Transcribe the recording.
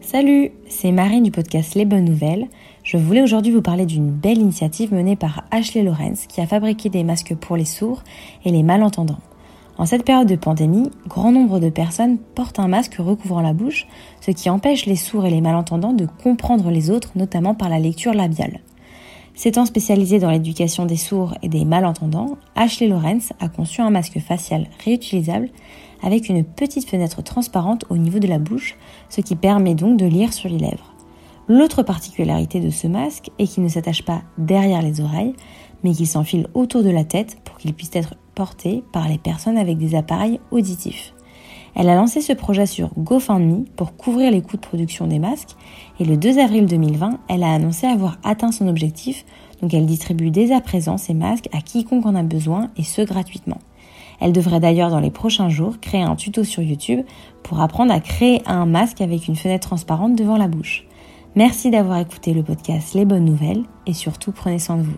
Salut, c'est Marine du podcast Les Bonnes Nouvelles. Je voulais aujourd'hui vous parler d'une belle initiative menée par Ashley Lorenz qui a fabriqué des masques pour les sourds et les malentendants. En cette période de pandémie, grand nombre de personnes portent un masque recouvrant la bouche, ce qui empêche les sourds et les malentendants de comprendre les autres, notamment par la lecture labiale. S'étant spécialisée dans l'éducation des sourds et des malentendants, Ashley Lorenz a conçu un masque facial réutilisable avec une petite fenêtre transparente au niveau de la bouche, ce qui permet donc de lire sur les lèvres. L'autre particularité de ce masque est qu'il ne s'attache pas derrière les oreilles, mais qu'il s'enfile autour de la tête pour qu'il puisse être porté par les personnes avec des appareils auditifs. Elle a lancé ce projet sur GoFundMe pour couvrir les coûts de production des masques et le 2 avril 2020, elle a annoncé avoir atteint son objectif, donc elle distribue dès à présent ces masques à quiconque en a besoin et ce gratuitement. Elle devrait d'ailleurs dans les prochains jours créer un tuto sur YouTube pour apprendre à créer un masque avec une fenêtre transparente devant la bouche. Merci d'avoir écouté le podcast Les Bonnes Nouvelles et surtout prenez soin de vous.